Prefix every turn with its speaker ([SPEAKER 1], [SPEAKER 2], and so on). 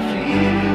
[SPEAKER 1] for you.